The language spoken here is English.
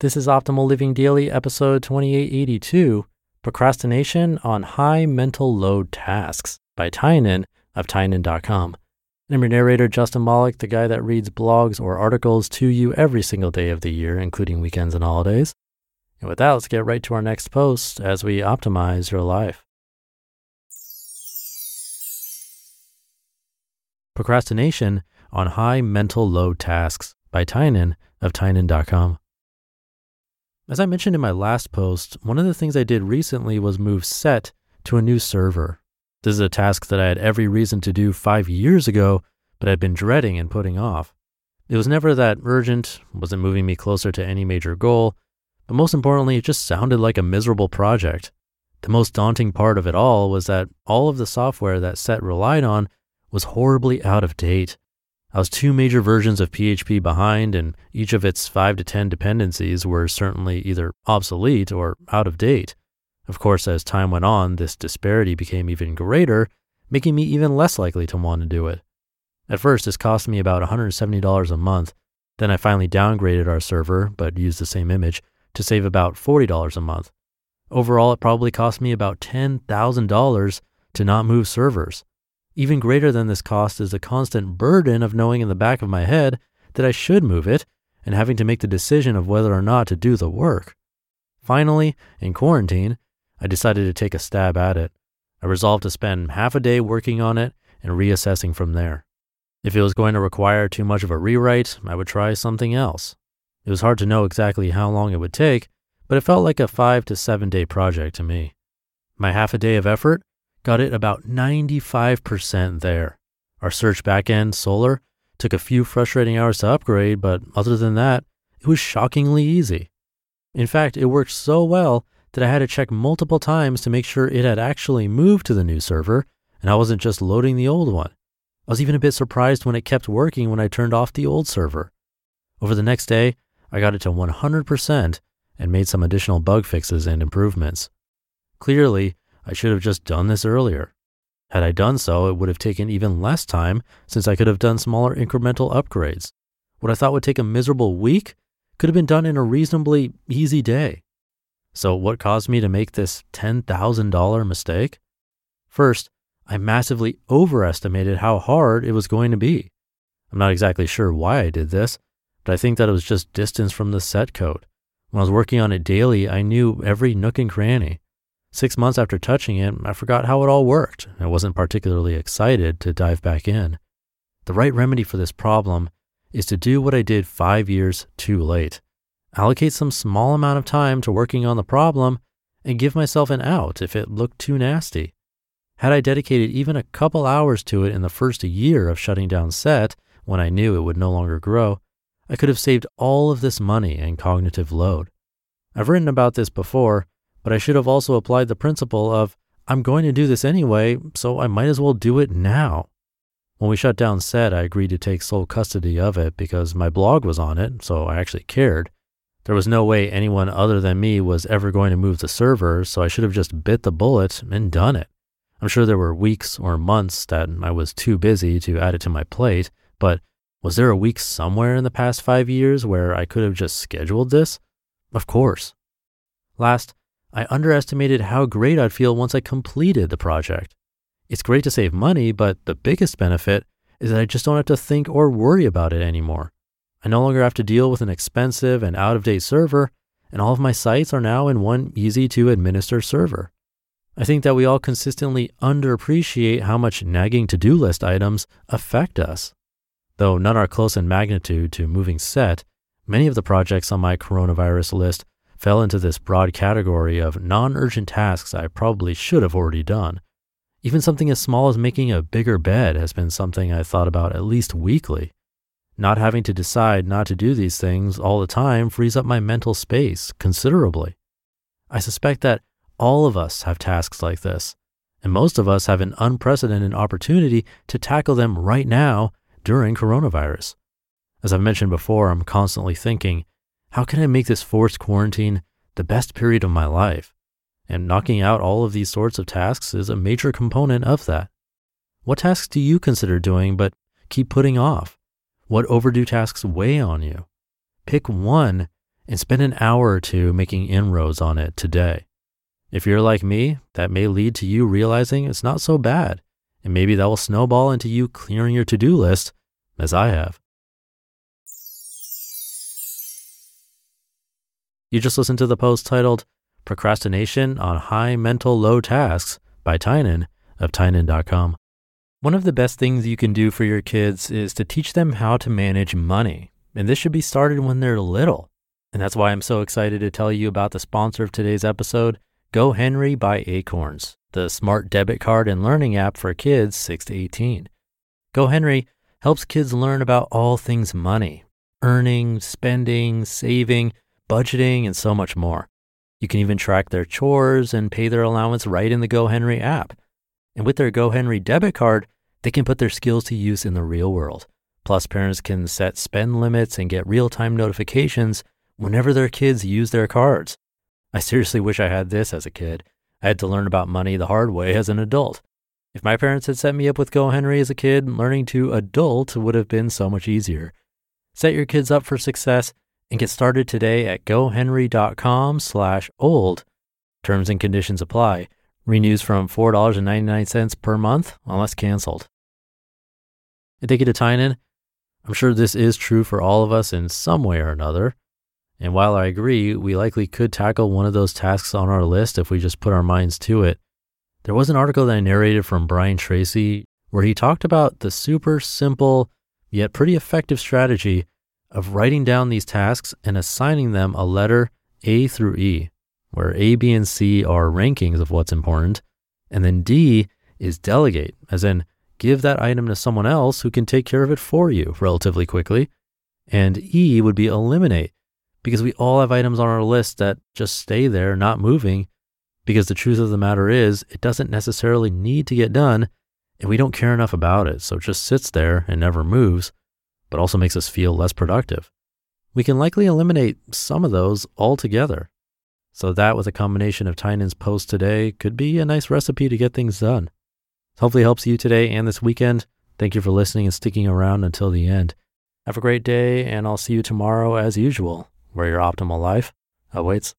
This is Optimal Living Daily, episode 2882 Procrastination on High Mental Load Tasks by Tynan of Tynan.com. I'm your narrator, Justin Malik, the guy that reads blogs or articles to you every single day of the year, including weekends and holidays. And with that, let's get right to our next post as we optimize your life. Procrastination on High Mental Load Tasks by Tynan of Tynan.com. As I mentioned in my last post, one of the things I did recently was move Set to a new server. This is a task that I had every reason to do five years ago, but had been dreading and putting off. It was never that urgent, wasn't moving me closer to any major goal, but most importantly, it just sounded like a miserable project. The most daunting part of it all was that all of the software that Set relied on was horribly out of date. I was two major versions of PHP behind, and each of its 5 to 10 dependencies were certainly either obsolete or out of date. Of course, as time went on, this disparity became even greater, making me even less likely to want to do it. At first, this cost me about $170 a month. Then I finally downgraded our server, but used the same image, to save about $40 a month. Overall, it probably cost me about $10,000 to not move servers. Even greater than this cost is the constant burden of knowing in the back of my head that I should move it and having to make the decision of whether or not to do the work. Finally, in quarantine, I decided to take a stab at it. I resolved to spend half a day working on it and reassessing from there. If it was going to require too much of a rewrite, I would try something else. It was hard to know exactly how long it would take, but it felt like a five to seven day project to me. My half a day of effort got it about 95% there. Our search backend, Solr, took a few frustrating hours to upgrade, but other than that, it was shockingly easy. In fact, it worked so well that I had to check multiple times to make sure it had actually moved to the new server and I wasn't just loading the old one. I was even a bit surprised when it kept working when I turned off the old server. Over the next day, I got it to 100% and made some additional bug fixes and improvements. Clearly, I should have just done this earlier. Had I done so, it would have taken even less time since I could have done smaller incremental upgrades. What I thought would take a miserable week could have been done in a reasonably easy day. So, what caused me to make this $10,000 mistake? First, I massively overestimated how hard it was going to be. I'm not exactly sure why I did this, but I think that it was just distance from the set code. When I was working on it daily, I knew every nook and cranny. Six months after touching it, I forgot how it all worked. I wasn't particularly excited to dive back in. The right remedy for this problem is to do what I did five years too late. Allocate some small amount of time to working on the problem and give myself an out if it looked too nasty. Had I dedicated even a couple hours to it in the first year of shutting down Set, when I knew it would no longer grow, I could have saved all of this money and cognitive load. I've written about this before, but I should have also applied the principle of I'm going to do this anyway, so I might as well do it now. When we shut down Set, I agreed to take sole custody of it because my blog was on it, so I actually cared. There was no way anyone other than me was ever going to move the server, so I should have just bit the bullet and done it. I'm sure there were weeks or months that I was too busy to add it to my plate, but was there a week somewhere in the past five years where I could have just scheduled this? Of course. Last, I underestimated how great I'd feel once I completed the project. It's great to save money, but the biggest benefit is that I just don't have to think or worry about it anymore. I no longer have to deal with an expensive and out of date server, and all of my sites are now in one easy to administer server. I think that we all consistently underappreciate how much nagging to do list items affect us. Though none are close in magnitude to moving set, many of the projects on my coronavirus list fell into this broad category of non urgent tasks I probably should have already done. Even something as small as making a bigger bed has been something I thought about at least weekly. Not having to decide not to do these things all the time frees up my mental space considerably. I suspect that all of us have tasks like this, and most of us have an unprecedented opportunity to tackle them right now during coronavirus. As I've mentioned before, I'm constantly thinking, how can I make this forced quarantine the best period of my life? And knocking out all of these sorts of tasks is a major component of that. What tasks do you consider doing but keep putting off? What overdue tasks weigh on you? Pick one and spend an hour or two making inroads on it today. If you're like me, that may lead to you realizing it's not so bad, and maybe that will snowball into you clearing your to do list, as I have. You just listened to the post titled Procrastination on High Mental Low Tasks by Tynan of Tynan.com. One of the best things you can do for your kids is to teach them how to manage money. And this should be started when they're little. And that's why I'm so excited to tell you about the sponsor of today's episode, GoHenry by Acorns, the smart debit card and learning app for kids 6 to 18. GoHenry helps kids learn about all things money, earning, spending, saving, budgeting, and so much more. You can even track their chores and pay their allowance right in the GoHenry app. And with their GoHenry debit card, they can put their skills to use in the real world. Plus, parents can set spend limits and get real time notifications whenever their kids use their cards. I seriously wish I had this as a kid. I had to learn about money the hard way as an adult. If my parents had set me up with GoHenry as a kid, learning to adult would have been so much easier. Set your kids up for success and get started today at gohenry.com slash old. Terms and conditions apply. Renews from $4.99 per month unless canceled. And thank you to Tynan. I'm sure this is true for all of us in some way or another. And while I agree, we likely could tackle one of those tasks on our list if we just put our minds to it. There was an article that I narrated from Brian Tracy where he talked about the super simple yet pretty effective strategy of writing down these tasks and assigning them a letter A through E, where A, B, and C are rankings of what's important. And then D is delegate, as in give that item to someone else who can take care of it for you relatively quickly. And E would be eliminate, because we all have items on our list that just stay there, not moving, because the truth of the matter is it doesn't necessarily need to get done and we don't care enough about it. So it just sits there and never moves but also makes us feel less productive. We can likely eliminate some of those altogether. So that with a combination of Tynan's post today could be a nice recipe to get things done. Hopefully helps you today and this weekend. Thank you for listening and sticking around until the end. Have a great day, and I'll see you tomorrow as usual, where your optimal life awaits.